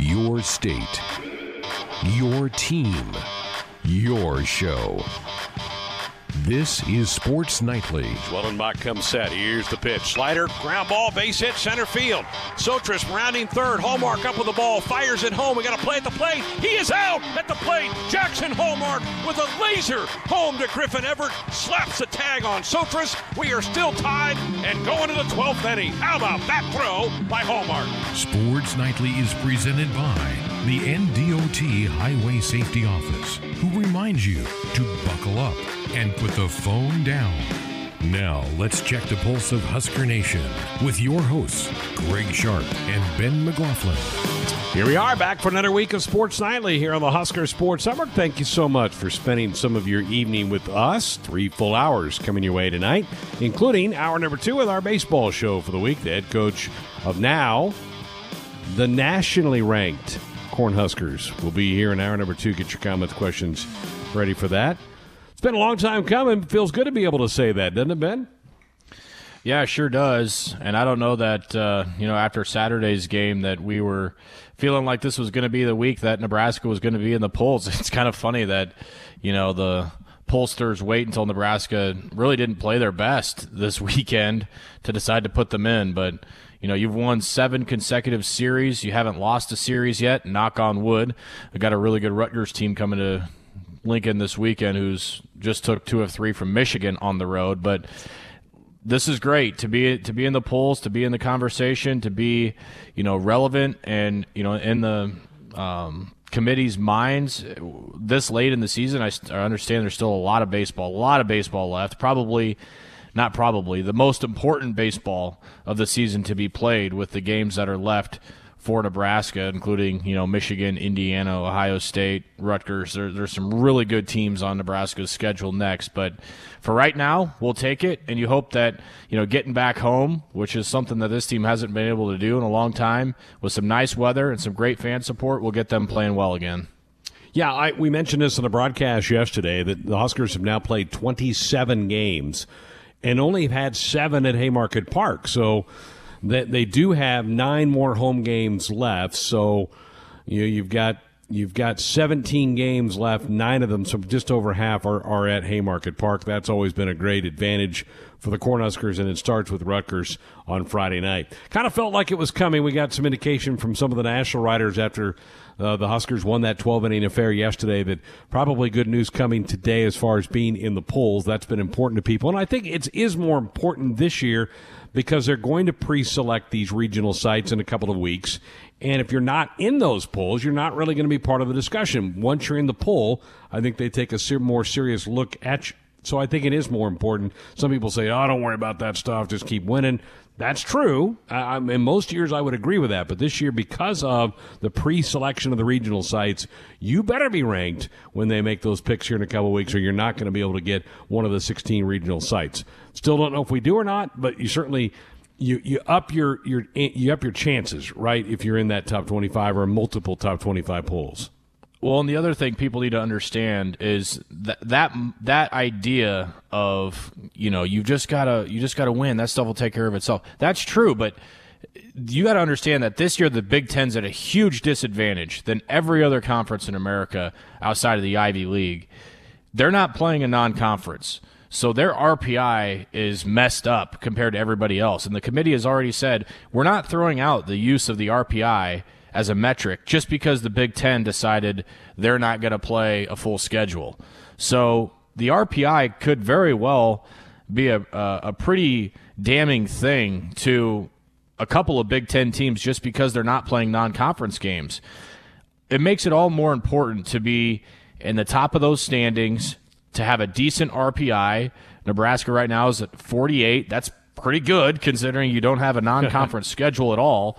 your state, your team, your show. This is Sports Nightly. Schwellenbach comes set. Here's the pitch. Slider, ground ball, base hit, center field. Sotris rounding third. Hallmark up with the ball. Fires it home. We got to play at the plate. He is out at the plate. Jaxon Hallmark with a laser home to Griffin Everitt. Slaps the tag on Sotris. We are still tied and going to the 12th inning. How about that throw by Hallmark? Sports Nightly is presented by the NDOT Highway Safety Office, who reminds you to buckle up and put the phone down. Now, let's check the pulse of Husker Nation with your hosts, Greg Sharp and Ben McLaughlin. Here we are back for another week of Sports Nightly here on the Husker Sports Summer. Thank you so much for spending some of your evening with us. Three full hours coming your way tonight, including hour number two with our baseball show for the week. The head coach of now, the nationally ranked Cornhuskers, will be here in hour number two. Get your comments, questions ready for that. It's been a long time coming. Feels good to be able to say that, doesn't it, Ben? Yeah, sure does. And I don't know that uh, you know after Saturday's game that we were feeling like this was going to be the week that Nebraska was going to be in the polls. It's kind of funny that you know the pollsters wait until Nebraska really didn't play their best this weekend to decide to put them in, but you know, you've won seven consecutive series. You haven't lost a series yet. Knock on wood. We got a really good Rutgers team coming to Lincoln this weekend, who's just took two of three from Michigan on the road. But this is great to be to be in the polls, to be in the conversation, to be you know relevant, and you know in the um, committee's minds this late in the season. I, I understand there's still a lot of baseball, a lot of baseball left. Probably not probably the most important baseball of the season to be played with the games that are left for Nebraska, including you know Michigan, Indiana, Ohio State, Rutgers. There, there's some really good teams on Nebraska's schedule next, but for right now, we'll take it. And you hope that you know getting back home, which is something that this team hasn't been able to do in a long time, with some nice weather and some great fan support, we'll get them playing well again. Yeah, I, we mentioned this in the broadcast yesterday that the Huskers have now played 27 games and only have had seven at Haymarket Park. So that they do have nine more home games left. So you know, you've got you've got 17 games left. Nine of them, so just over half, are, are at Haymarket Park. That's always been a great advantage for the Cornhuskers, and it starts with Rutgers on Friday night. Kind of felt like it was coming. We got some indication from some of the national writers after uh, the Huskers won that 12 inning affair yesterday that probably good news coming today as far as being in the polls. That's been important to people. And I think it is more important this year because they're going to pre-select these regional sites in a couple of weeks. And if you're not in those polls, you're not really going to be part of the discussion. Once you're in the poll, I think they take a more serious look at you. So I think it is more important. Some people say, "Oh, don't worry about that stuff. Just keep winning." That's true. I, in most years, I would agree with that. But this year, because of the pre-selection of the regional sites, you better be ranked when they make those picks here in a couple weeks, or you're not going to be able to get one of the 16 regional sites. Still don't know if we do or not, but you certainly you you up your your you up your chances, right? If you're in that top 25 or multiple top 25 polls. Well, and the other thing people need to understand is that that that idea of you know you just gotta you just gotta win. That stuff will take care of itself. That's true, but you got to understand that this year the Big Ten's at a huge disadvantage than every other conference in America outside of the Ivy League. They're not playing a non-conference. So their RPI is messed up compared to everybody else. And the committee has already said, we're not throwing out the use of the RPI as a metric just because the Big Ten decided they're not going to play a full schedule. So the RPI could very well be a, a, a, pretty damning thing to a couple of Big Ten teams just because they're not playing non conference games. It makes it all more important to be in the top of those standings, to have a decent RPI. Nebraska right now is at 48. That's pretty good considering you don't have a non conference schedule at all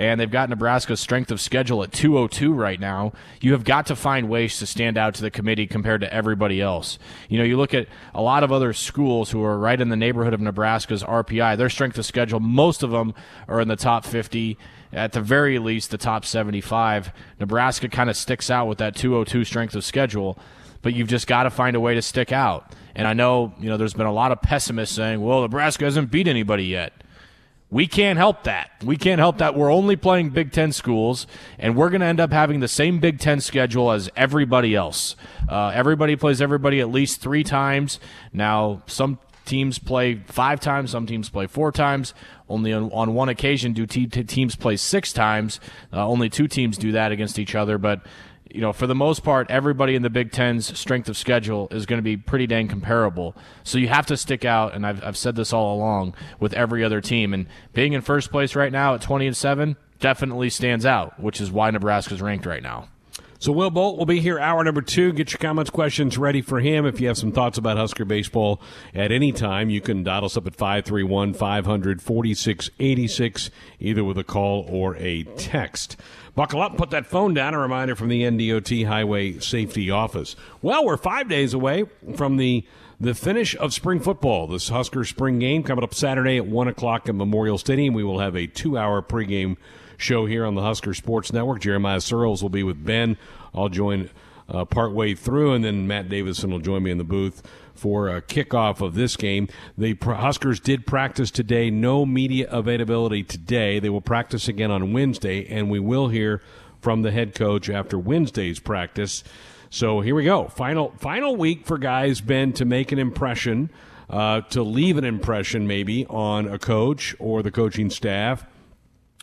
and they've got Nebraska's strength of schedule at 202 right now. You have got to find ways to stand out to the committee compared to everybody else. You know, you look at a lot of other schools who are right in the neighborhood of Nebraska's RPI, their strength of schedule, most of them are in the top 50 at the very least the top 75. Nebraska kind of sticks out with that 202 strength of schedule, but you've just got to find a way to stick out. And I know, you know, there's been a lot of pessimists saying, well, Nebraska hasn't beat anybody yet. We can't help that. We can't help that. We're only playing Big Ten schools, and we're going to end up having the same Big Ten schedule as everybody else. Uh, everybody plays everybody at least three times. Now, some teams play five times, some teams play four times. Only on, on one occasion do te- teams play six times. Uh, only two teams do that against each other, but you know, for the most part, everybody in the Big Ten's strength of schedule is going to be pretty dang comparable. So you have to stick out, and I've, I've said this all along with every other team. And being in first place right now at 20 and 7 definitely stands out, which is why Nebraska's ranked right now. So Will Bolt will be here hour number two. Get your comments, questions ready for him. If you have some thoughts about Husker baseball at any time, you can dial us up at 531 500 4686, either with a call or a text. Buckle up, put that phone down. A reminder from the NDOT Highway Safety Office. Well, we're five days away from the the finish of spring football. This Husker spring game coming up Saturday at 1 o'clock at Memorial Stadium. We will have a two hour pregame show here on the Husker Sports Network. Jeremiah Sirles will be with Ben. I'll join uh, partway through, and then Matt Davison will join me in the booth for a kickoff of this game. The Huskers did practice today. No media availability today. They will practice again on Wednesday, and we will hear from the head coach after Wednesday's practice. So here we go. Final final week for guys, Ben, to make an impression, uh, to leave an impression maybe on a coach or the coaching staff,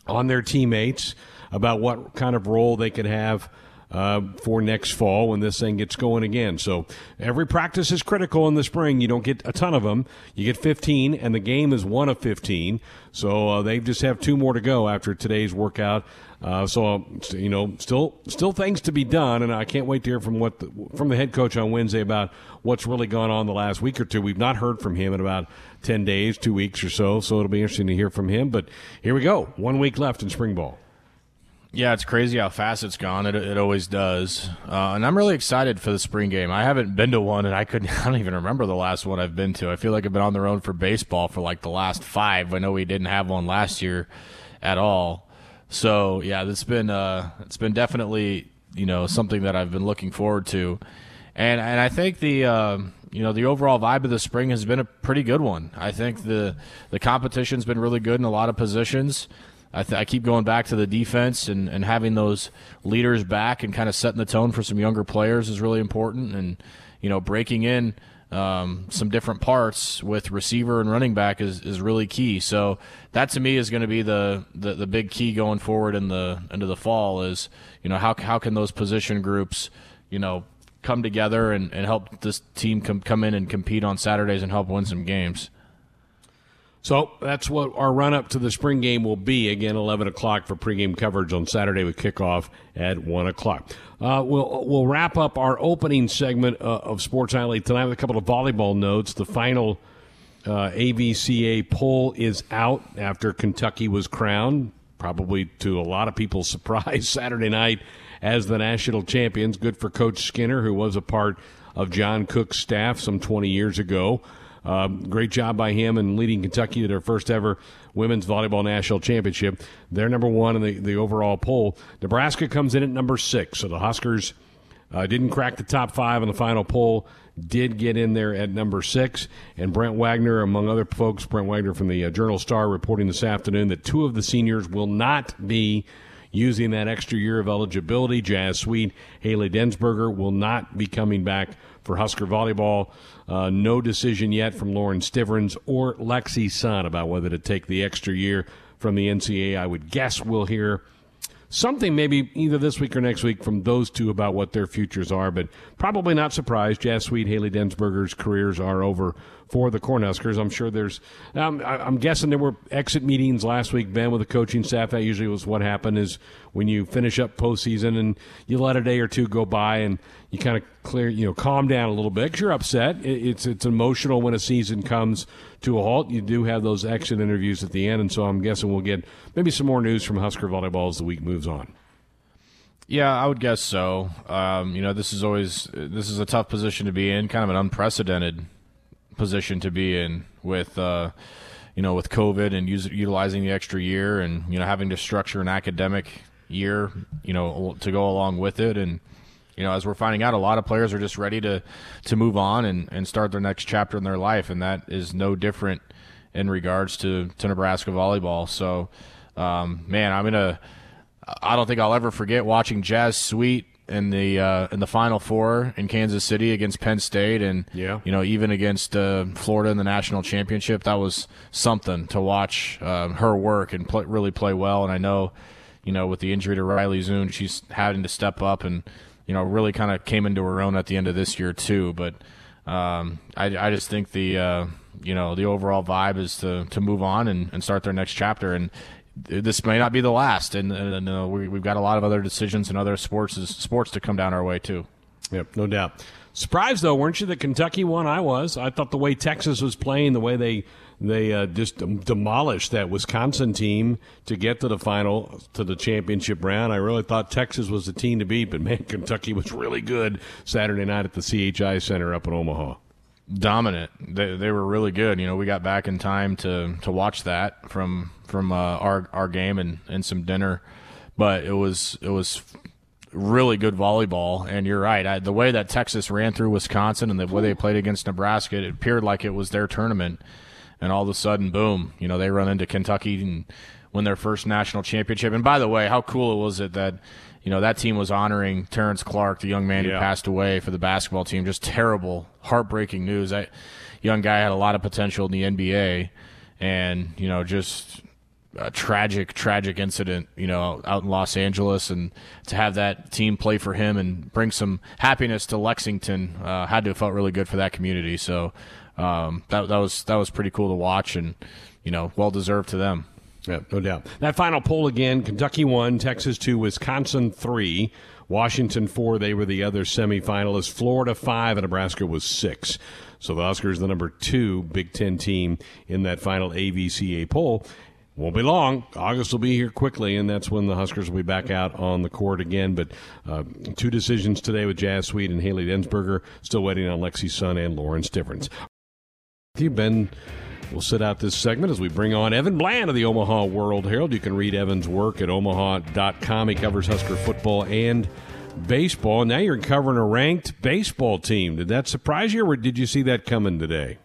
on their teammates about what kind of role they could have uh, for next fall when this thing gets going again. So every practice is critical in the spring. You don't get a ton of them. You get 15, and the game is one of 15. So uh, they just have two more to go after today's workout. Uh, so you know, still still things to be done, and I can't wait to hear from what the, from the head coach on Wednesday about what's really gone on the last week or two. We've not heard from him in about ten days, two weeks or so, so it'll be interesting to hear from him. But here we go, one week left in spring ball. Yeah, it's crazy how fast it's gone. It, it always does, uh, and I'm really excited for the spring game. I haven't been to one, and I couldn't. I don't even remember the last one I've been to. I feel like I've been on the road for baseball for like the last five. I know we didn't have one last year at all. So yeah, it's been uh, it's been definitely you know something that I've been looking forward to, and and I think the. Uh, you know the overall vibe of the spring has been a pretty good one. I think the the competition's been really good in a lot of positions. I, th- I, keep going back to the defense and, and having those leaders back and kind of setting the tone for some younger players is really important. And, you know, breaking in um, some different parts with receiver and running back is, is really key. So that to me is going to be the, the, the big key going forward in the into the fall is, you know, how, how can those position groups, you know, come together and, and help this team come, come in and compete on Saturdays and help win some games. So that's what our run up to the spring game will be. Again, 11 o'clock for pregame coverage on Saturday with kickoff at 1 o'clock. Uh, we'll, we'll wrap up our opening segment uh, of Sports Nightly tonight with a couple of volleyball notes. The final uh, AVCA poll is out after Kentucky was crowned, probably to a lot of people's surprise, Saturday night as the national champions. Good for Coach Skinner, who was a part of John Cook's staff some 20 years ago. Um, great job by him in leading Kentucky to their first ever women's volleyball national championship. They're number one in the, the overall poll. Nebraska comes in at number six. So the Huskers uh, didn't crack the top five in the final poll, did get in there at number six. And Brent Wagner, among other folks, Brent Wagner from the uh, Journal Star reporting this afternoon that two of the seniors will not be using that extra year of eligibility. Jazz Sweet, Hayley Densberger will not be coming back for Husker volleyball. Uh, no decision yet from Lauren Stivrins or Lexi Sun about whether to take the extra year from the NCAA. I would guess we'll hear something maybe either this week or next week from those two about what their futures are, but probably not surprised. Jazz Sweet, Hayley Densberger's careers are over for the Cornhuskers. I'm sure there's, um, I, I'm guessing there were exit meetings last week, Ben, with the coaching staff. That usually was what happened is when you finish up postseason and you let a day or two go by and you kind of clear, you know, calm down a little bit because you're upset. It's, it's emotional when a season comes to a halt. You do have those exit interviews at the end. And so I'm guessing we'll get maybe some more news from Husker volleyball as the week moves on. Yeah, I would guess so. Um, you know, this is always this is a tough position to be in, kind of an unprecedented position to be in with uh, you know with COVID and use, utilizing the extra year and you know having to structure an academic year you know to go along with it and you know as we're finding out a lot of players are just ready to to move on and, and start their next chapter in their life and that is no different in regards to to Nebraska volleyball. So, um, man, I'm gonna. I don't think I'll ever forget watching Jazz Sweet in the uh, in the Final Four in Kansas City against Penn State, and yeah. you know even against uh, Florida in the national championship. That was something to watch uh, her work and play, really play well. And I know, you know, with the injury to Riley Zune, she's having to step up and you know really kind of came into her own at the end of this year too. But um, I, I just think the uh, you know the overall vibe is to to move on and, and start their next chapter and this may not be the last, and, and uh, we, have got a lot of other decisions and other sports sports to come down our way too. Yep, no doubt. Surprised though, weren't you that Kentucky won? I was. I thought the way Texas was playing, the way they they uh, just demolished that Wisconsin team to get to the final to the championship round. I really thought Texas was the team to beat, but man, Kentucky was really good Saturday night at the CHI Center up in Omaha dominant. They they were really good. You know, we got back in time to to watch that from from uh, our our game and and some dinner, but it was it was really good volleyball. And you're right, I, the way that Texas ran through Wisconsin and the way they played against Nebraska, it appeared like it was their tournament. And all of a sudden, boom! You know, they run into Kentucky and win their first national championship. And by the way, how cool it was it that you know that team was honoring Terrence Clarke, the young man yeah. who passed away for the basketball team. Just terrible, heartbreaking news. That young guy had a lot of potential in the NBA, and you know just a tragic, tragic incident. You know, out in Los Angeles, and to have that team play for him and bring some happiness to Lexington uh, had to have felt really good for that community. So um, that that was that was pretty cool to watch, and you know, well deserved to them. Yeah, no doubt. That final poll again Kentucky 1, Texas 2, Wisconsin 3, Washington 4. They were the other semifinalists. Florida 5, and Nebraska was 6. So the Huskers, the number two Big Ten team in that final AVCA poll. Won't be long. August will be here quickly, and that's when the Huskers will be back out on the court again. But uh, two decisions today with Jazz Sweet and Hayley Densberger. Still waiting on Lexi Sun and Lauren Stivrins. You've been We'll sit out this segment as we bring on Evan Bland of the Omaha World Herald. You can read Evan's work at omaha.com. He covers Husker football and baseball. Now you're covering a ranked baseball team. Did that surprise you, or did you see that coming today?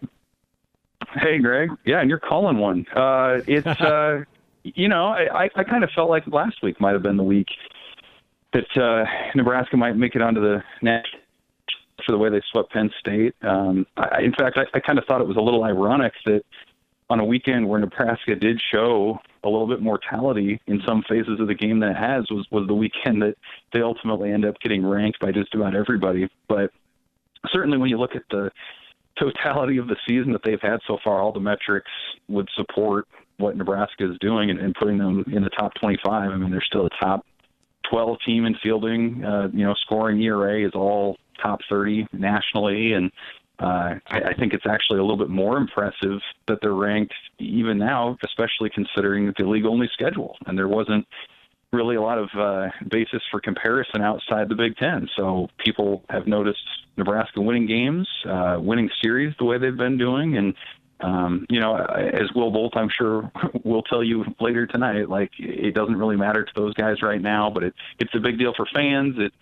Hey, Greg. Yeah, and you're calling one. Uh, it's, uh, you know, I, I kind of felt like last week might have been the week that uh, Nebraska might make it onto the next for the way they swept Penn State. Um, I, in fact, I, I kind of thought it was a little ironic that on a weekend where Nebraska did show a little bit mortality in some phases of the game than it has was was the weekend that they ultimately end up getting ranked by just about everybody. But certainly, when you look at the totality of the season that they've had so far, all the metrics would support what Nebraska is doing and, and putting them in the top 25. I mean, they're still a top 12 team in fielding. Uh, you know, scoring ERA is all top 30 nationally, and uh, I, I think it's actually a little bit more impressive that they're ranked even now, especially considering the league-only schedule, and there wasn't really a lot of uh, basis for comparison outside the Big Ten. So people have noticed Nebraska winning games, uh, winning series the way they've been doing, and um, you know, as Will Bolt, I'm sure, will tell you later tonight. Like it doesn't really matter to those guys right now, but it, it's a big deal for fans. It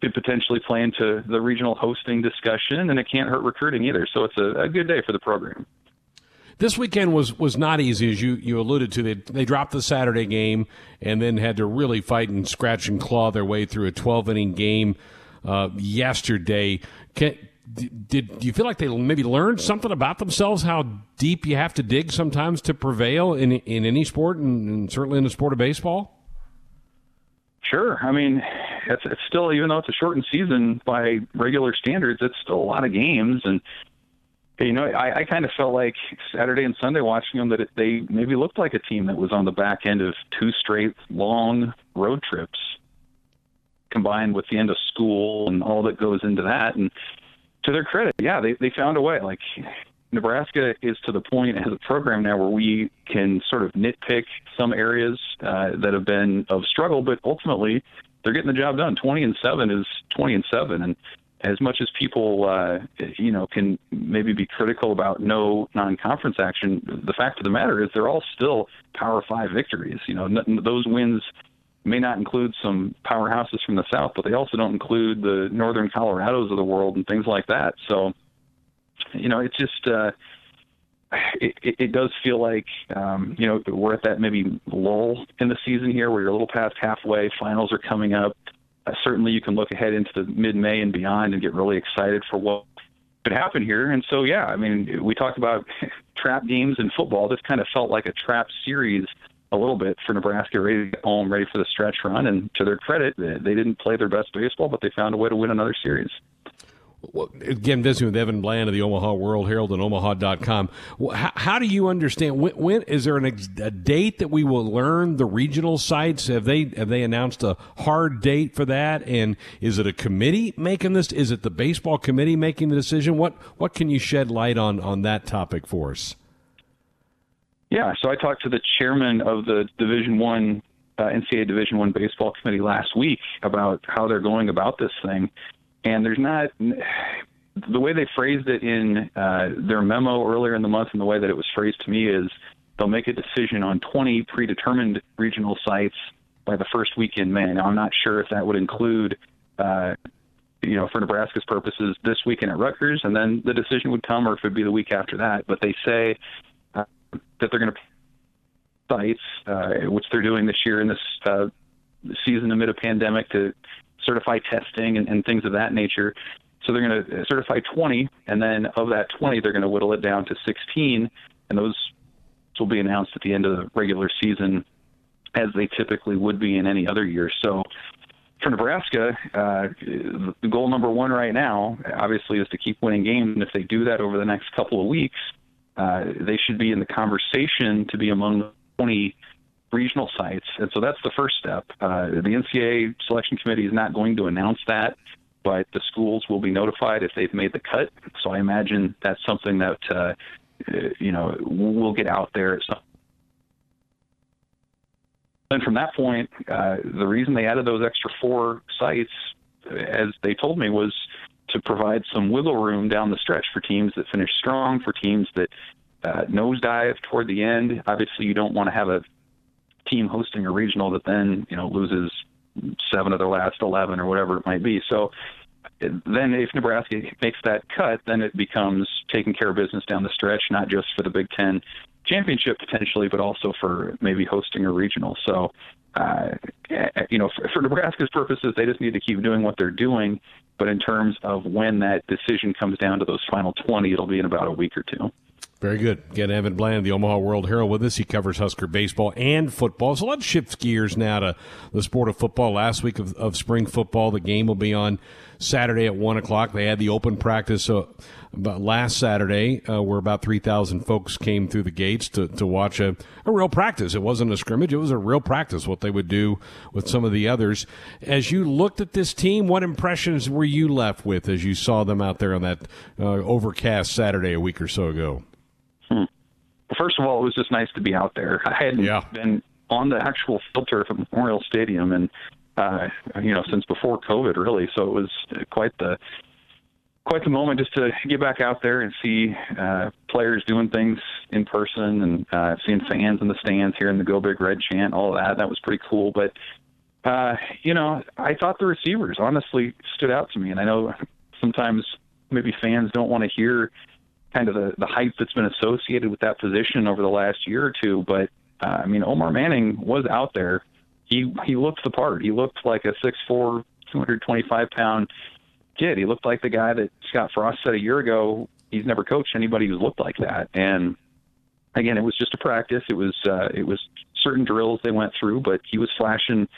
could potentially play into the regional hosting discussion, and it can't hurt recruiting either. So it's a, a good day for the program. This weekend was was not easy, as you, you alluded to. They, they dropped the Saturday game and then had to really fight and scratch and claw their way through a 12 inning game uh, yesterday. Can, did do you feel like they maybe learned something about themselves? How deep you have to dig sometimes to prevail in in any sport, and, and certainly in the sport of baseball. Sure. I mean, it's it's still even though it's a shortened season by regular standards, it's still a lot of games and you know, I, I kind of felt like Saturday and Sunday watching them that it, they maybe looked like a team that was on the back end of two straight long road trips, combined with the end of school and all that goes into that. And to their credit, yeah, they they found a way. Like Nebraska is to the point as a program now where we can sort of nitpick some areas uh, that have been of struggle, but ultimately they're getting the job done. 20 and 7 is 20 and 7. And as much as people, uh, you know, can maybe be critical about no non-conference action, the fact of the matter is they're all still Power Five victories. You know, those wins may not include some powerhouses from the South, but they also don't include the Northern Colorados of the world and things like that. So, you know, it's just uh, it, it, it does feel like um, you know we're at that maybe lull in the season here, where you're a little past halfway. Finals are coming up. Uh, certainly, you can look ahead into the mid-May and beyond and get really excited for what could happen here. And so, yeah, I mean, we talked about trap games in football. This kind of felt like a trap series a little bit for Nebraska, ready to get home, ready for the stretch run. And to their credit, they didn't play their best baseball, but they found a way to win another series. Again, visiting with Evan Bland of the Omaha World Herald and Omaha.com. How, how do you understand? When, when is there an, a date that we will learn the regional sites? Have they have they announced a hard date for that? And is it a committee making this? Is it the baseball committee making the decision? What what can you shed light on on that topic for us? Yeah, so I talked to the chairman of the Division One uh, NCAA Division One baseball committee last week about how they're going about this thing, and there's not the way they phrased it in uh, their memo earlier in the month, and the way that it was phrased to me is they'll make a decision on 20 predetermined regional sites by the first week in May. Now, I'm not sure if that would include. Uh, you know, for Nebraska's purposes, this weekend at Rutgers, and then the decision would come, or if it'd be the week after that. But they say that they're going to sites, uh, which they're doing this year in this uh, season amid a pandemic to certify testing and, and things of that nature. So they're going to certify 20, and then of that 20, they're going to whittle it down to 16, and those will be announced at the end of the regular season, as they typically would be in any other year. So for Nebraska, uh, the goal number one right now, obviously, is to keep winning games. And if they do that over the next couple of weeks, uh, they should be in the conversation to be among the 20 regional sites. And so that's the first step. Uh, the NCAA selection committee is not going to announce that, but the schools will be notified if they've made the cut. So I imagine that's something that, uh, you know, will get out there at some and from that point, uh, the reason they added those extra four sites, as they told me, was to provide some wiggle room down the stretch for teams that finish strong, for teams that uh, nosedive toward the end. Obviously, you don't want to have a team hosting a regional that then you know loses seven of their last eleven or whatever it might be. So then, if Nebraska makes that cut, then it becomes taking care of business down the stretch, not just for the Big Ten championship potentially, but also for maybe hosting a regional. So uh, you know, for, for Nebraska's purposes, they just need to keep doing what they're doing. But in terms of when that decision comes down to those final 20, it'll be in about a week or two. Very good. Again, Evan Bland, the Omaha World Herald, with us. He covers Husker baseball and football. So let's shift gears now to the sport of football. Last week of, of spring football, the game will be on Saturday at 1 o'clock. They had the open practice uh, last Saturday uh, where about 3,000 folks came through the gates to, to watch a, a real practice. It wasn't a scrimmage, it was a real practice, what they would do with some of the others. As you looked at this team, what impressions were you left with as you saw them out there on that uh, overcast Saturday a week or so ago? Hmm. First of all, it was just nice to be out there. I hadn't yeah. been on the actual field turf at Memorial Stadium, and uh, you know, since before COVID, really. So it was quite the quite the moment just to get back out there and see uh, players doing things in person and uh, seeing fans in the stands, hearing the "Go Big Red" chant, all that. That was pretty cool. But uh, you know, I thought the receivers honestly stood out to me, and I know sometimes maybe fans don't want to hear kind of the, the hype that's been associated with that position over the last year or two. But uh, I mean, Omar Manning was out there. He he looked the part. He looked like a six four, two hundred twenty five pound kid. He looked like the guy that Scott Frost said a year ago. He's never coached anybody who's looked like that. And again, it was just a practice. It was uh, it was certain drills they went through, but he was flashing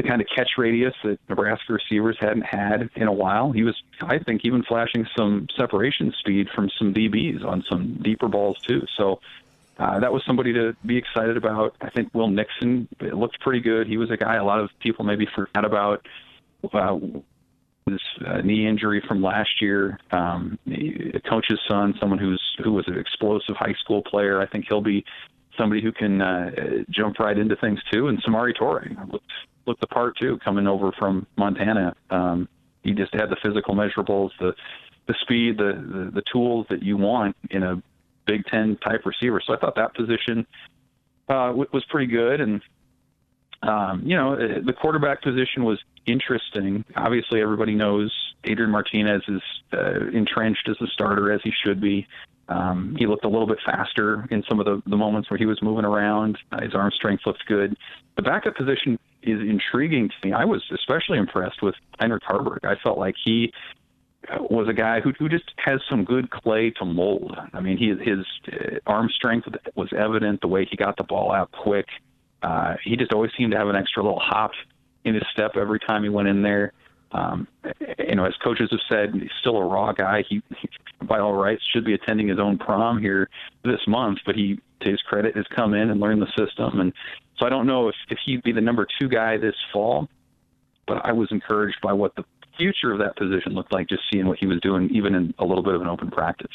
the kind of catch radius that Nebraska receivers hadn't had in a while. He was, I think, even flashing some separation speed from some DBs on some deeper balls too. So uh, that was somebody to be excited about. I think Will Nixon looked pretty good. He was a guy a lot of people maybe forgot about. Uh, his uh, knee injury from last year, um, a coach's son, someone who's who was an explosive high school player. I think he'll be somebody who can uh, jump right into things too. And Samori Toure looked looked the part too, coming over from Montana. Um, he just had the physical measurables, the the speed, the, the the tools that you want in a Big Ten type receiver. So I thought that position uh, was pretty good, and um, you know the quarterback position was interesting. Obviously, everybody knows Adrian Martinez is uh, entrenched as a starter as he should be. Um, he looked a little bit faster in some of the, the moments where he was moving around. Uh, his arm strength looks good. The backup position is intriguing to me. I was especially impressed with Heinrich Haarberg. I felt like he was a guy who who just has some good clay to mold. I mean, he his uh, arm strength was evident. The way he got the ball out quick, uh, he just always seemed to have an extra little hop in his step every time he went in there. Um, you know, as coaches have said, he's still a raw guy. He, he, by all rights, should be attending his own prom here this month. But he, to his credit, has come in and learned the system. And so I don't know if if he'd be the number two guy this fall. But I was encouraged by what the future of that position looked like just seeing what he was doing, even in a little bit of an open practice.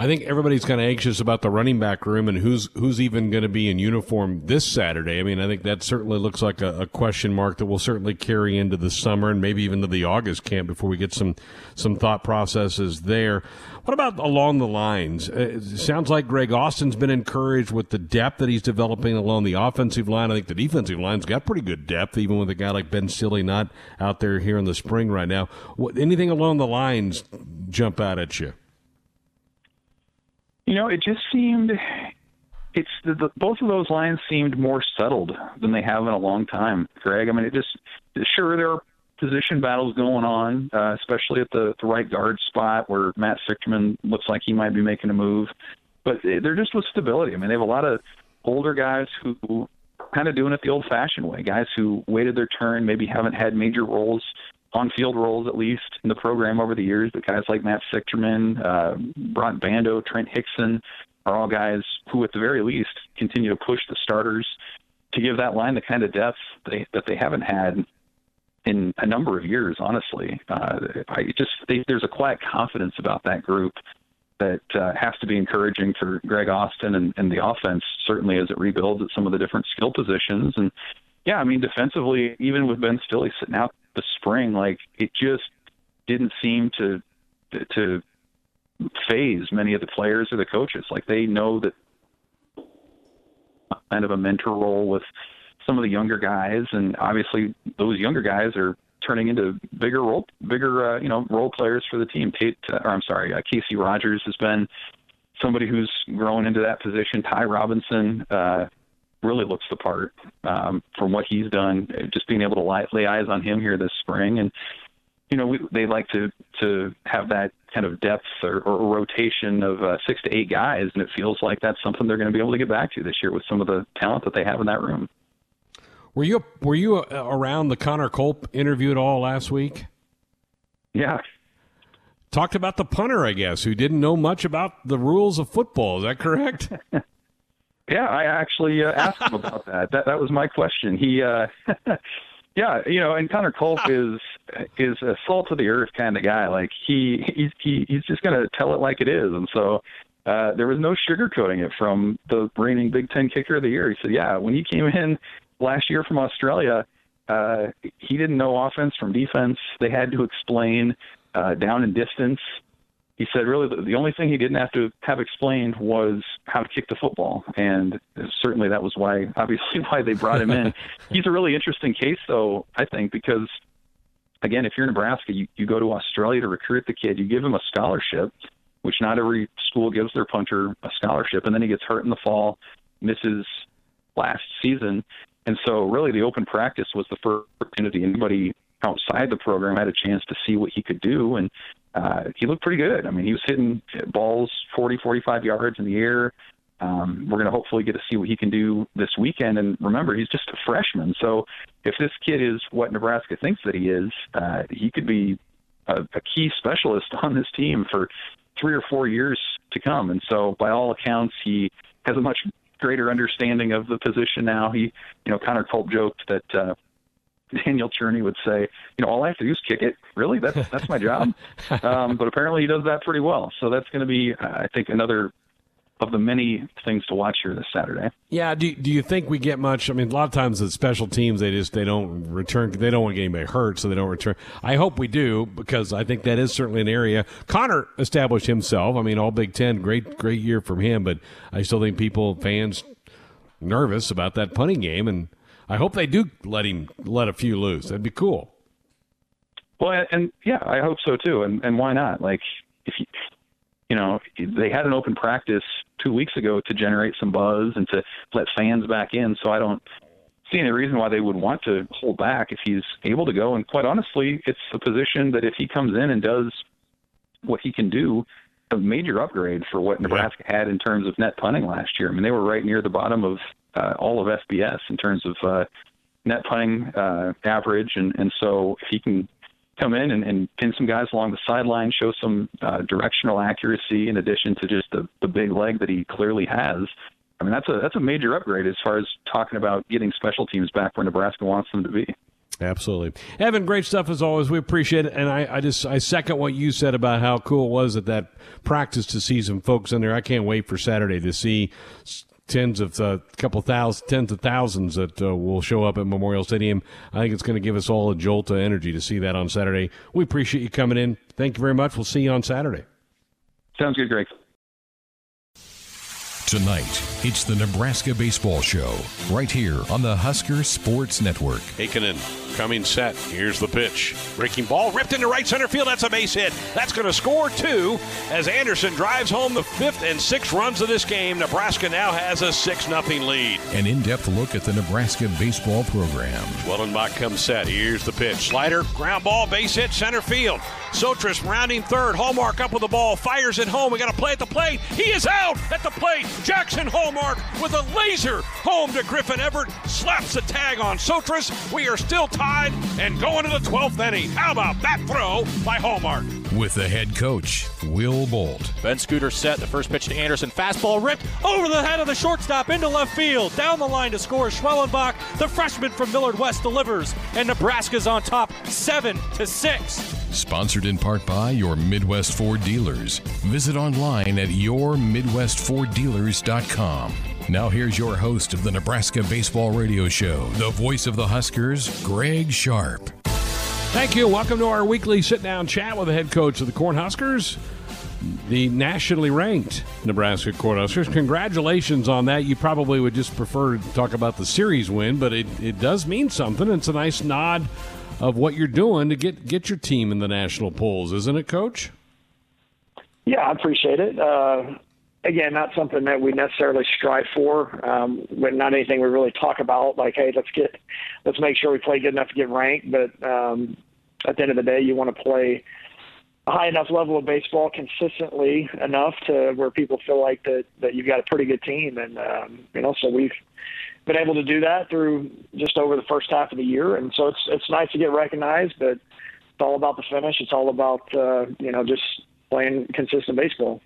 I think everybody's kind of anxious about the running back room and who's who's even going to be in uniform this Saturday. I mean, I think that certainly looks like a, a, question mark that will certainly carry into the summer and maybe even to the August camp before we get some some thought processes there. What about along the lines? Uh, it sounds like Greg Austin's been encouraged with the depth that he's developing along the offensive line. I think the defensive line's got pretty good depth, even with a guy like Ben Stille not out there here in the spring right now. What, anything along the lines jump out at you? You know, it just seemed it's the, the, both of those lines seemed more settled than they have in a long time, Greg. I mean, it just sure there are position battles going on, uh, especially at the, the right guard spot where Matt Sichterman looks like he might be making a move, but they're just with stability. I mean, they have a lot of older guys who kind of doing it the old-fashioned way, guys who waited their turn, maybe haven't had major roles on field roles at least in the program over the years. But guys like Matt Sichterman, uh, Broc Bando, Trent Hixson are all guys who, at the very least, continue to push the starters to give that line the kind of depth they, that they haven't had in a number of years. Honestly, uh, I just they, there's a quiet confidence about that group that uh, has to be encouraging for Greg Austin and, and the offense, certainly as it rebuilds at some of the different skill positions. And yeah, I mean, defensively, even with Ben Stille sitting out the spring, like it just didn't seem to to phase many of the players or the coaches. Like they know that kind of a mentor role with some of the younger guys, and obviously those younger guys are turning into bigger role, bigger uh, you know role players for the team. Tate, or I'm sorry, uh, Casey Rogers has been somebody who's grown into that position. Ty Robinson, uh, really looks the part um, from what he's done. Just being able to lay, lay eyes on him here this spring, and you know we, they like to to have that kind of depth or, or rotation of uh, six to eight guys, and it feels like that's something they're going to be able to get back to this year with some of the talent that they have in that room. Were you were you uh, around the Connor Culp interview at all last week? Yeah. Talked about the punter, I guess, who didn't know much about the rules of football. Is that correct? Yeah, I actually uh, asked him about that. That that was my question. He, uh, yeah, you know, and Connor Culp is is a salt of the earth kind of guy. Like he he's he, he's just gonna tell it like it is, and so. Uh, there was no sugarcoating it from the reigning Big Ten kicker of the year. He said, "Yeah, when he came in last year from Australia, uh, he didn't know offense from defense. They had to explain uh, down and distance he said really the, the only thing he didn't have to have explained was how to kick the football, and certainly that was why, obviously, why they brought him in. He's a really interesting case, though, I think, because again, if you're Nebraska, you, you go to Australia to recruit the kid, you give him a scholarship, which not every school gives their punter a scholarship, and then he gets hurt in the fall, misses last season, and so really the open practice was the first opportunity anybody outside the program had a chance to see what he could do, and uh, he looked pretty good. I mean, he was hitting balls 40, 45 yards in the air. Um, we're going to hopefully get to see what he can do this weekend. And remember, he's just a freshman. So if this kid is what Nebraska thinks that he is, uh, he could be a, a key specialist on this team for three or four years to come. And so, by all accounts, he has a much greater understanding of the position now. He, you know, Connor Culp joked that uh, Daniel Cerni would say, you know, all I have to do is kick it. Really, that's that's my job. um, but apparently, he does that pretty well. So that's going to be, I think, another of the many things to watch here this Saturday. Yeah. Do Do you think we get much? I mean, a lot of times the special teams they just they don't return. They don't want to get anybody hurt, so they don't return. I hope we do because I think that is certainly an area. Connor established himself. I mean, all Big Ten, great great year from him. But I still think people fans nervous about that punting game and I hope they do let him let a few loose. That'd be cool. Well, and, and yeah, I hope so too. And and why not? Like if you, you know, they had an open practice two weeks ago to generate some buzz and to let fans back in. So I don't see any reason why they would want to hold back if he's able to go. And quite honestly, it's a position that if he comes in and does what he can do, a major upgrade for what Nebraska yeah. had in terms of net punting last year. I mean, they were right near the bottom of uh, all of FBS in terms of uh, net punting uh, average, and and so if he can come in and, and pin some guys along the sideline, show some uh, directional accuracy in addition to just the, the big leg that he clearly has. I mean, that's a that's a major upgrade as far as talking about getting special teams back where Nebraska wants them to be. Absolutely, Evan. Great stuff as always. We appreciate it, and I, I just I second what you said about how cool it was at that practice to see some folks in there. I can't wait for Saturday to see tens of a uh, couple thousand, tens of thousands that uh, will show up at Memorial Stadium. I think it's going to give us all a jolt of energy to see that on Saturday. We appreciate you coming in. Thank you very much. We'll see you on Saturday. Sounds good, Greg. Tonight, it's the Nebraska Baseball Show, right here on the Husker Sports Network. Heikkinen coming set. Here's the pitch. Breaking ball ripped into right center field. That's a base hit. That's going to score two as Anderson drives home the fifth and sixth runs of this game. Nebraska now has a 6 0 lead. An in depth look at the Nebraska baseball program. Schwellenbach comes set. Here's the pitch. Slider, ground ball, base hit, center field. Sotris rounding third. Hallmark up with the ball. Fires it home. We got to play at the plate. He is out at the plate. Jaxon Hallmark with a laser home to Griffin Everitt. Slaps the tag on Sotris. We are still tied and going to the 12th inning. How about that throw by Hallmark? With the head coach, Will Bolt. Benschoter set. The first pitch to Anderson. Fastball ripped over the head of the shortstop into left field. Down the line to score. Schwellenbach, the freshman from Millard West, delivers. And Nebraska's on top 7 to 6. Sponsored in part by your Midwest Ford dealers. Visit online at yourmidwestforddealers.com. Now, here's your host of the Nebraska Baseball Radio Show, the voice of the Huskers, Greg Sharp. Thank you. Welcome to our weekly sit down chat with the head coach of the Cornhuskers, the nationally ranked Nebraska Cornhuskers. Congratulations on that. You probably would just prefer to talk about the series win, but it, it does mean something. It's a nice nod of what you're doing to get get your team in the national polls, isn't it, Coach? Yeah, I appreciate it. Uh, again, not something that we necessarily strive for, um, but not anything we really talk about. Like, hey, let's get, let's make sure we play good enough to get ranked. But um, at the end of the day, you want to play a high enough level of baseball consistently enough to where people feel like that that you've got a pretty good team, and um, you know, so we've been able to do that through just over the first half of the year, and so it's it's nice to get recognized, but it's all about the finish. It's all about uh, you know just playing consistent baseball.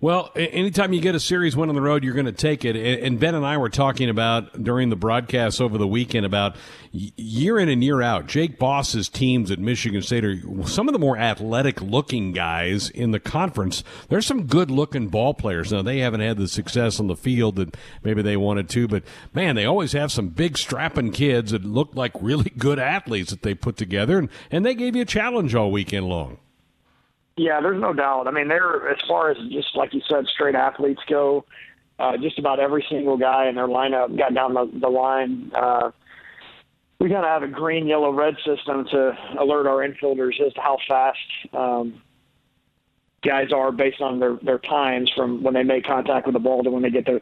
Well, anytime you get a series win on the road, you're going to take it. And Ben and I were talking about during the broadcast over the weekend about year in and year out. Jake Boss's teams at Michigan State are some of the more athletic looking guys in the conference. There's some good looking ball players. Now, they haven't had the success on the field that maybe they wanted to, but man, they always have some big strapping kids that look like really good athletes that they put together. And, and they gave you a challenge all weekend long. Yeah, there's no doubt. I mean, they're as far as just like you said, straight athletes go. Uh, just about every single guy in their lineup got down the, the line. Uh, we kind of have a green, yellow, red system to alert our infielders as to how fast um, guys are based on their their times from when they make contact with the ball to when they get to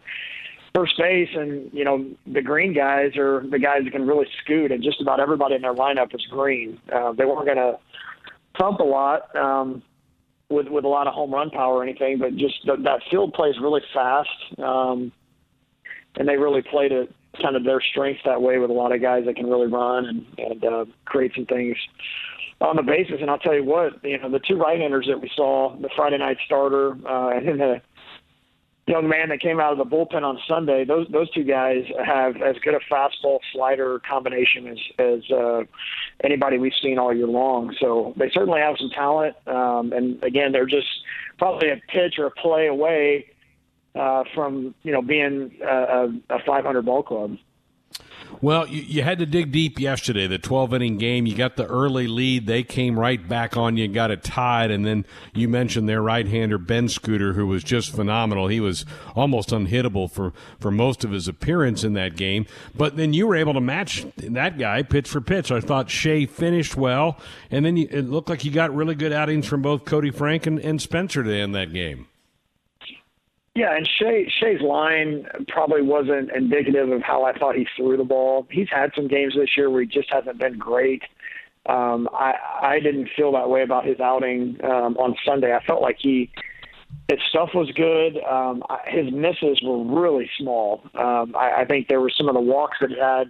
first base. And you know, the green guys are the guys that can really scoot, and just about everybody in their lineup is green. Uh, they weren't going to thump a lot. Um, with with a lot of home run power or anything, but just th- that field plays really fast, um, and they really played it kind of their strength that way with a lot of guys that can really run and and uh, create some things on the bases. And I'll tell you what, you know, the two right-handers that we saw, the Friday night starter uh, and then the young man that came out of the bullpen on Sunday, those those two guys have as good a fastball slider combination as as uh, anybody we've seen all year long. So they certainly have some talent, um, and again, they're just probably a pitch or a play away uh, from you know being a, a 500 ball club. Well, you, you, had to dig deep yesterday. The 12 inning game, you got the early lead. They came right back on you, and got it tied, and then you mentioned their right hander Benschoter, who was just phenomenal. He was almost unhittable for for most of his appearance in that game. But then you were able to match that guy pitch for pitch. I thought Shay finished well, and then you, it looked like you got really good outings from both Koty Frank and, and Spencer to end that game. Yeah, and Shay Shay's line probably wasn't indicative of how I thought he threw the ball. He's had some games this year where he just hasn't been great. Um, I I didn't feel that way about his outing um, on Sunday. I felt like he his stuff was good. Um, his misses were really small. Um, I, I think there were some of the walks that he had.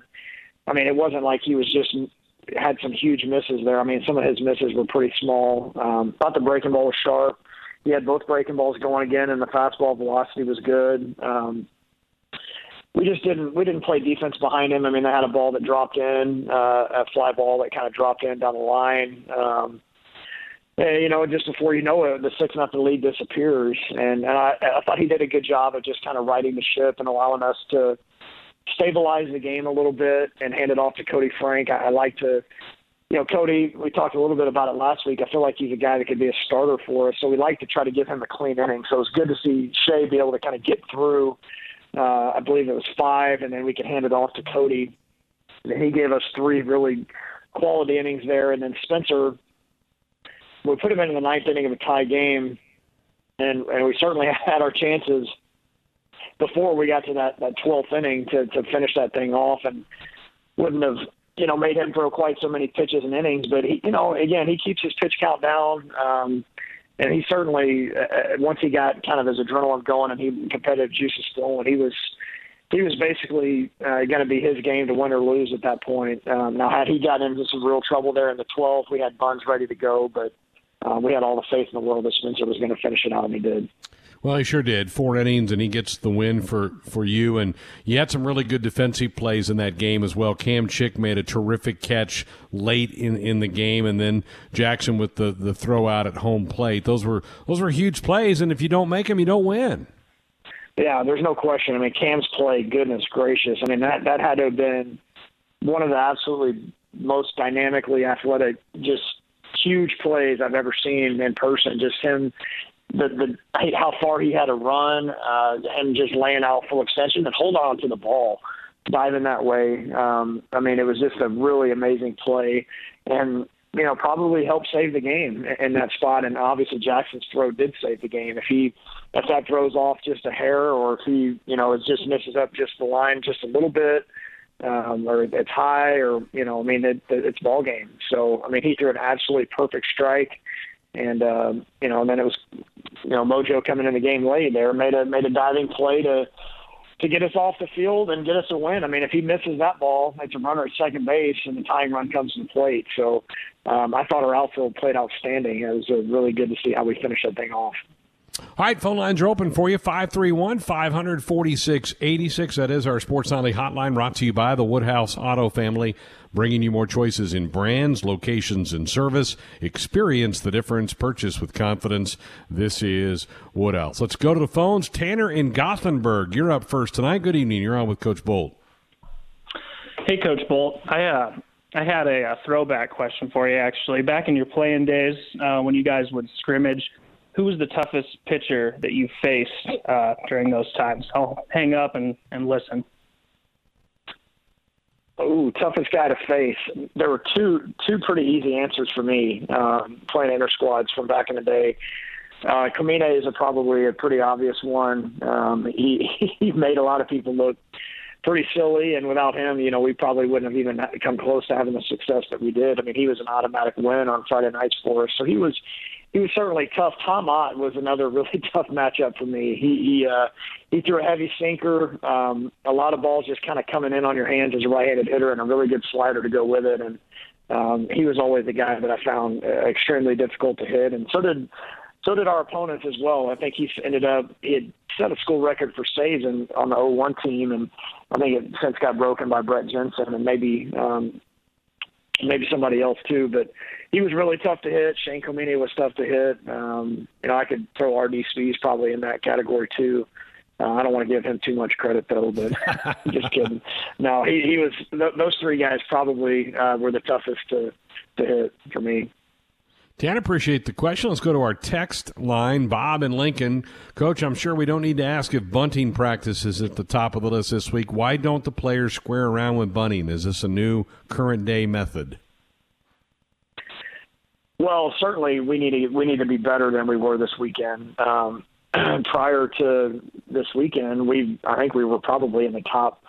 I mean, it wasn't like he was just had some huge misses there. I mean, some of his misses were pretty small. Um, thought the breaking ball was sharp he had both breaking balls going again, and the fastball velocity was good. Um, we just didn't we didn't play defense behind him. I mean, they had a ball that dropped in, uh, a fly ball that kind of dropped in down the line. Um, and, you know, just before you know it, the six nothing lead disappears, and, and I, I thought he did a good job of just kind of righting the ship and allowing us to stabilize the game a little bit and hand it off to Koty Frank. I, I like to you know, Koty, we talked a little bit about it last week. I feel like he's a guy that could be a starter for us, so we like to try to give him a clean inning. So it's good to see Shay be able to kind of get through. Uh, I believe it was five, and then we could hand it off to Koty. And he gave us three really quality innings there, and then Spencer. We put him in the ninth inning of a tie game, and and we certainly had our chances before we got to that that twelfth inning to to finish that thing off, and wouldn't have you know, made him throw quite so many pitches and innings. But he, you know, again, he keeps his pitch count down. Um, and he certainly, uh, uh once he got kind of his adrenaline going and he competitive juices flowing, he was he was basically uh, going to be his game to win or lose at that point. Um, now, had he gotten into some real trouble there in the 12th, we had Buns ready to go, but uh, we had all the faith in the world that Spencer was going to finish it out, and he did. Well, he sure did. Four innings, and he gets the win for, for you. And you had some really good defensive plays in that game as well. Cam Chick made a terrific catch late in, in the game, and then Jaxon with the, the throw out at home plate. Those were those were huge plays, and if you don't make them, you don't win. Yeah, there's no question. I mean, Cam's play, goodness gracious. I mean, that that had to have been one of the absolutely most dynamically athletic, just huge plays I've ever seen in person. Just him the the how far he had to run uh, and just laying out full extension and hold on to the ball, diving that way. Um, I mean, it was just a really amazing play, and you know probably helped save the game in that spot. And obviously Jaxon's throw did save the game. If he if that throws off just a hair, or if he you know it just misses up just the line just a little bit. Um, or it's high, or you know, I mean, it, it, it's ball game. So, I mean, he threw an absolutely perfect strike, and uh, you know, and then it was you know Mojo coming in the game late there made a made a diving play to to get us off the field and get us a win. I mean, if he misses that ball, it's a runner at second base, and the tying run comes to the plate. So um, I thought our outfield played outstanding. It was uh, really good to see how we finished that thing off. All right, phone lines are open for you 531 546 86. That is our Sports Nightly hotline brought to you by the Woodhouse Auto Family, bringing you more choices in brands, locations, and service. Experience the difference. Purchase with confidence. This is Woodhouse. Let's go to the phones. Tanner in Gothenburg, you're up first tonight. Good evening. You're on with Coach Bolt. Hey, Coach Bolt. I uh, I had a, a throwback question for you, actually. Back in your playing days, uh, when you guys would scrimmage, who was the toughest pitcher that you faced uh, during those times? I'll hang up and, and listen. Oh, toughest guy to face. There were two two pretty easy answers for me um, playing inter squads from back in the day. Uh, Komine is a, probably a pretty obvious one. Um, he he made a lot of people look pretty silly, and without him, you know, we probably wouldn't have even come close to having the success that we did. I mean, he was an automatic win on Friday nights for us, so he was he was certainly tough. Tom Ott was another really tough matchup for me. He he uh, he threw a heavy sinker, um, a lot of balls just kind of coming in on your hands as a right-handed hitter, and a really good slider to go with it. And um, he was always the guy that I found uh, extremely difficult to hit, and so did so did our opponents as well. I think he ended up he had set a school record for saves in, on the 01 team, and I think it since got broken by Brett Jensen and maybe um, maybe somebody else too. But he was really tough to hit. Shane Komine was tough to hit. Um, you know, I could throw RD Spees probably in that category too. Uh, I don't want to give him too much credit though, but just kidding. No, he he was th- those three guys probably uh, were the toughest to to hit for me. Dan, appreciate the question. Let's go to our text line. Bob and Lincoln. Coach, I'm sure we don't need to ask if bunting practice is at the top of the list this week. Why don't the players square around with bunting? Is this a new current day method? Well, certainly we need to we need to be better than we were this weekend. Um, prior to this weekend, we I think we were probably in the top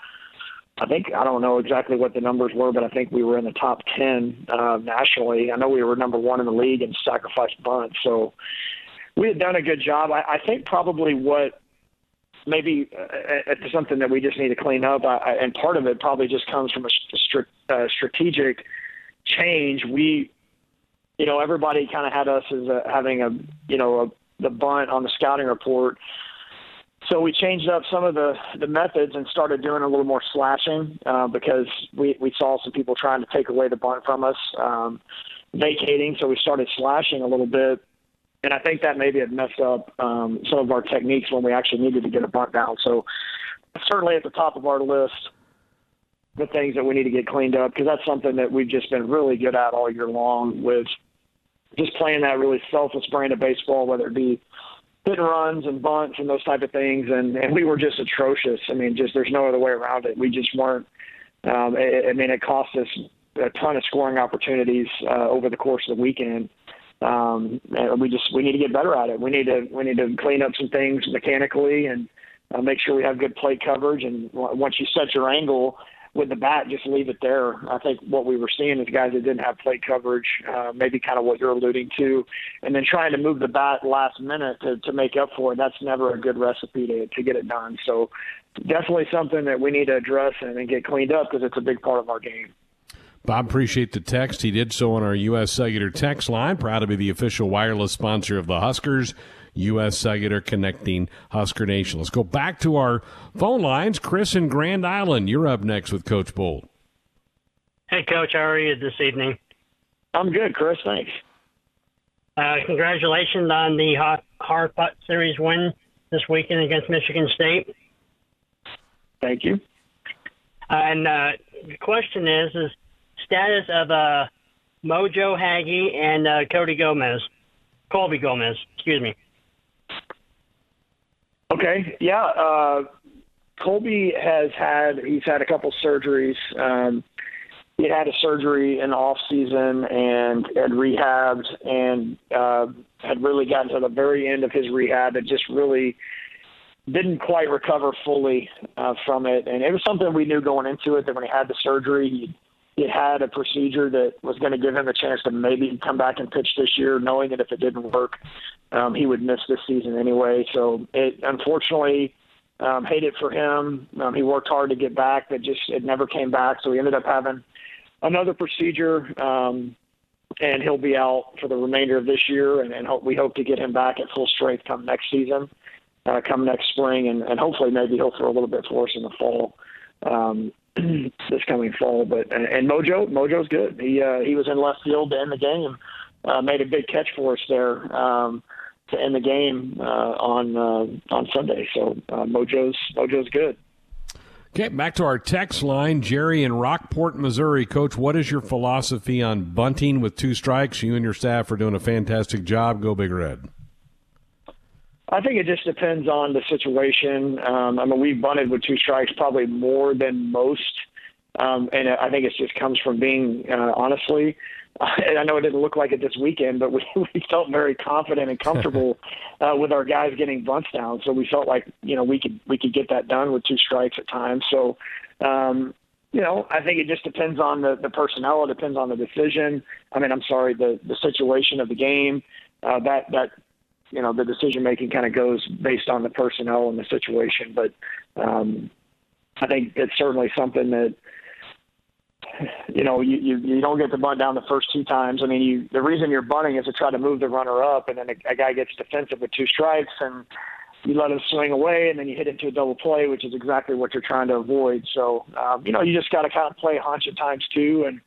I think I don't know exactly what the numbers were, but I think we were in the top ten uh, nationally. I know we were number one in the league in sacrifice bunt, so we had done a good job. I, I think probably what maybe uh, it's something that we just need to clean up, I, and part of it probably just comes from a, st- uh, strategic change. We, you know, everybody kind of had us as a, having a, you know, a, the bunt on the scouting report so we changed up some of the the methods and started doing a little more slashing uh, because we we saw some people trying to take away the bunt from us, um, vacating. So we started slashing a little bit, and I think that maybe had messed up um, some of our techniques when we actually needed to get a bunt down. So certainly at the top of our list, the things that we need to get cleaned up because that's something that we've just been really good at all year long with just playing that really selfless brand of baseball, whether it be hit and runs and bunts and those type of things, and and we were just atrocious. I mean, just there's no other way around it. We just weren't. Um, I, I mean, it cost us a ton of scoring opportunities uh, over the course of the weekend. Um, and we just we need to get better at it. We need to we need to clean up some things mechanically and uh, make sure we have good plate coverage. And once you set your angle, with the bat, just leave it there. I think what we were seeing is guys that didn't have plate coverage, uh, maybe kind of what you're alluding to, and then trying to move the bat last minute to, to make up for it. That's never a good recipe to, to get it done. So definitely something that we need to address and, and get cleaned up because it's a big part of our game. Bob, appreciate the text. He did so on our U.S. Cellular text line. Proud to be the official wireless sponsor of the Huskers. U.S. Cellular connecting Husker Nation. Let's go back to our phone lines. Chris in Grand Island, you're up next with Coach Bolt. Hey, Coach, how are you this evening? I'm good, Chris. Thanks. Uh, congratulations on the hot hard putt series win this weekend against Michigan State. Thank you. Uh, and uh, the question is, is status of uh, Mojo Hagge and uh, Cody Gomez, Colby Gomez, excuse me. Okay. Yeah. Uh, Colby has had he's had a couple surgeries. Um, he had a surgery in the off season and had rehabbed and uh, had really gotten to the very end of his rehab. It just really didn't quite recover fully uh, from it, and it was something we knew going into it that when he had the surgery, he he had a procedure that was going to give him a chance to maybe come back and pitch this year, knowing that if it didn't work, um, he would miss this season anyway. So it unfortunately um, hated for him. Um, he worked hard to get back, but just it never came back. So he ended up having another procedure, um, and he'll be out for the remainder of this year. And, and hope, we hope to get him back at full strength come next season, uh, come next spring, and, and hopefully maybe he'll throw a little bit for us in the fall. Um, this coming fall. But and, and Mojo, Mojo's good. He uh, he was in left field to end the game, uh, made a big catch for us there um, to end the game uh, on uh, on Sunday. So uh, Mojo's Mojo's good. Okay, back to our text line. Jerry in Rockport, Missouri. Coach, what is your philosophy on bunting with two strikes? You and your staff are doing a fantastic job. Go Big Red. I think it just depends on the situation. Um, I mean, we've bunted with two strikes probably more than most, um, and I think it just comes from being uh, honestly. I know it didn't look like it this weekend, but we, we felt very confident and comfortable uh, with our guys getting bunts down. So we felt like you know we could we could get that done with two strikes at times. So um, you know, I think it just depends on the, the personnel. It depends on the decision. I mean, I'm sorry, the the situation of the game. Uh, that that you know the decision making kind of goes based on the personnel and the situation. But um, I think it's certainly something that you know you, you you don't get the bunt down the first two times. I mean, you the reason you're bunting is to try to move the runner up, and then a, a guy gets defensive with two strikes and. You let him swing away, and then you hit into a double play, which is exactly what you're trying to avoid. So, um, you know, you just got to kind of play hunch at times too, and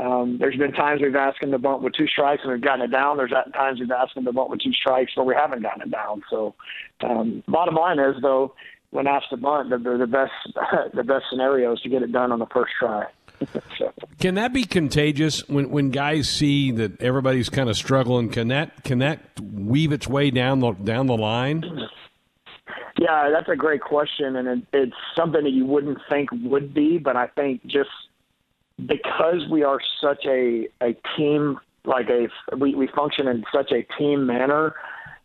um, there's been times we've asked him to bunt with two strikes and we've gotten it down. There's times we've asked him to bunt with two strikes where we haven't gotten it down. So, um, bottom line is though, when asked to bunt, the, the best the best scenario is to get it done on the first try. Can that be contagious when when guys see that everybody's kind of struggling? Can that can that weave its way down the down the line? Yeah, that's a great question, and it, it's something that you wouldn't think would be, but I think just because we are such a a team, like a we, we function in such a team manner.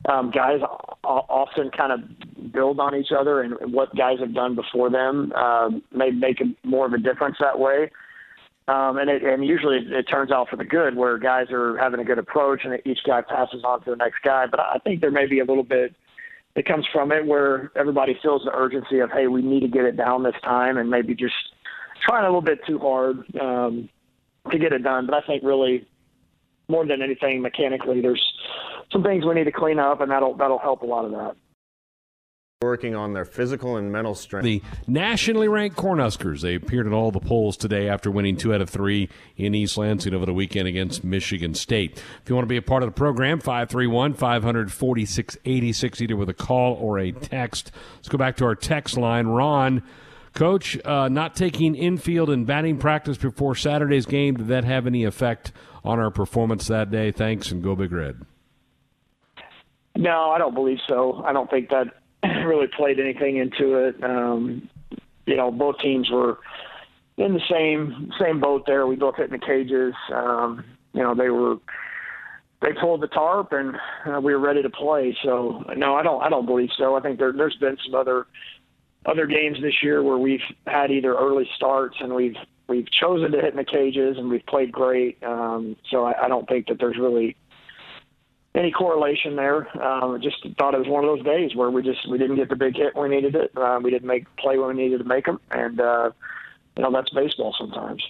Um, guys often kind of build on each other, and what guys have done before them uh, may make more of a difference that way. Um, and it, and usually it, turns out for the good, where guys are having a good approach, and each guy passes on to the next guy. But I think there may be a little bit that comes from it where everybody feels the urgency of, hey, we need to get it down this time, and maybe just trying a little bit too hard um, to get it done. But I think really more than anything, mechanically, there's some things we need to clean up, and that'll that'll help a lot of that. Working on their physical and mental strength. The nationally ranked Cornhuskers, they appeared in all the polls today after winning two out of three in East Lansing over the weekend against Michigan State. If you want to be a part of the program, 531 546 86, either with a call or a text. Let's go back to our text line. Ron, Coach, uh, not taking infield and batting practice before Saturday's game, did that have any effect on our performance that day? Thanks, and go Big Red. No, I don't believe so. I don't think that really played anything into it. Um, you know, both teams were in the same same boat there. We both hit in the cages. Um, you know, they were they pulled the tarp and uh, we were ready to play. So no, I don't I don't believe so. I think there there's been some other other games this year where we've had either early starts and we've we've chosen to hit in the cages and we've played great. Um, so I, I don't think that there's really any correlation there. Um, just thought it was one of those days where we just we didn't get the big hit when we needed it. Uh, we didn't make play when we needed to make them, and uh, you know that's baseball sometimes.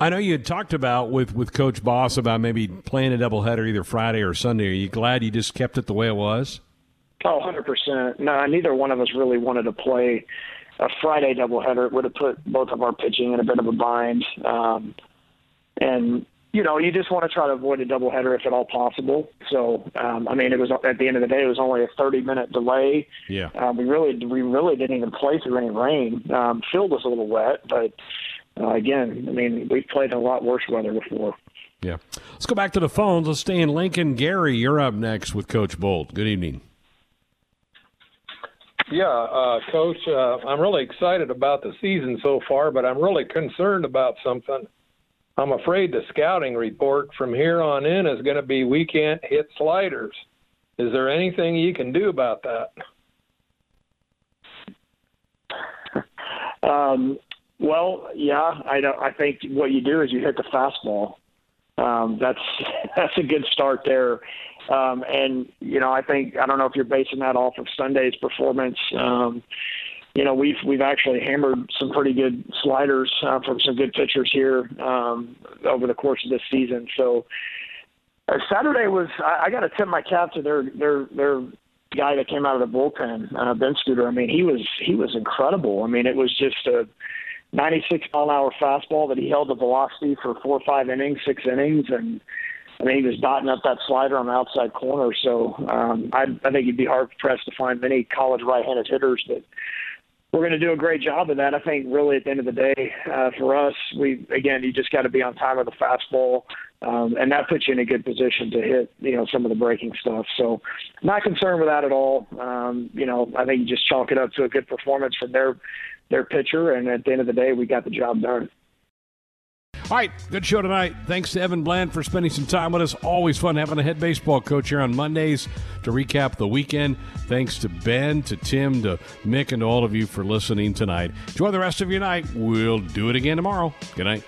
I know you had talked about with with Coach Boss about maybe playing a doubleheader either Friday or Sunday. Are you glad you just kept it the way it was? Oh, 100%. No, neither one of us really wanted to play a Friday doubleheader. It would have put both of our pitching in a bit of a bind. Um, and you know, you just want to try to avoid a doubleheader if at all possible. So, um, I mean, it was at the end of the day, it was only a 30 minute delay. Yeah. Um, we really, we really didn't even play through any rain. Um, field was a little wet, but uh, again, I mean, we've played in a lot worse weather before. Yeah. Let's go back to the phones. Let's stay in Lincoln. Gary, you're up next with Coach Bolt. Good evening. Yeah, uh, Coach, uh, I'm really excited about the season so far, but I'm really concerned about something. I'm afraid the scouting report from here on in is going to be we can't hit sliders. Is there anything you can do about that? Um, well, yeah, I don't. I think what you do is you hit the fastball. Um, that's that's a good start there. Um, and you know, I think I don't know if you're basing that off of Sunday's performance. Um, you know, we've we've actually hammered some pretty good sliders uh, from some good pitchers here um, over the course of this season. So uh, Saturday was I, I got to tip my cap to their their their guy that came out of the bullpen, uh, Benschoter. I mean, he was he was incredible. I mean, it was just a 96 mile an hour fastball that he held the velocity for four or five innings, six innings, and I mean, he was dotting up that slider on the outside corner. So um, I, I think you'd be hard pressed to find many college right-handed hitters that we're going to do a great job of that. I think really at the end of the day, uh, for us, we again, you just got to be on time with the fastball, um, and that puts you in a good position to hit you know some of the breaking stuff. So, not concerned with that at all. Um, you know, I think you just chalk it up to a good performance from their their pitcher, and at the end of the day, we got the job done. All right, good show tonight. Thanks to Evan Bland for spending some time with us. Always fun having a head baseball coach here on Mondays to recap the weekend. Thanks to Ben, to Tim, to Mick, and to all of you for listening tonight. Enjoy the rest of your night. We'll do it again tomorrow. Good night.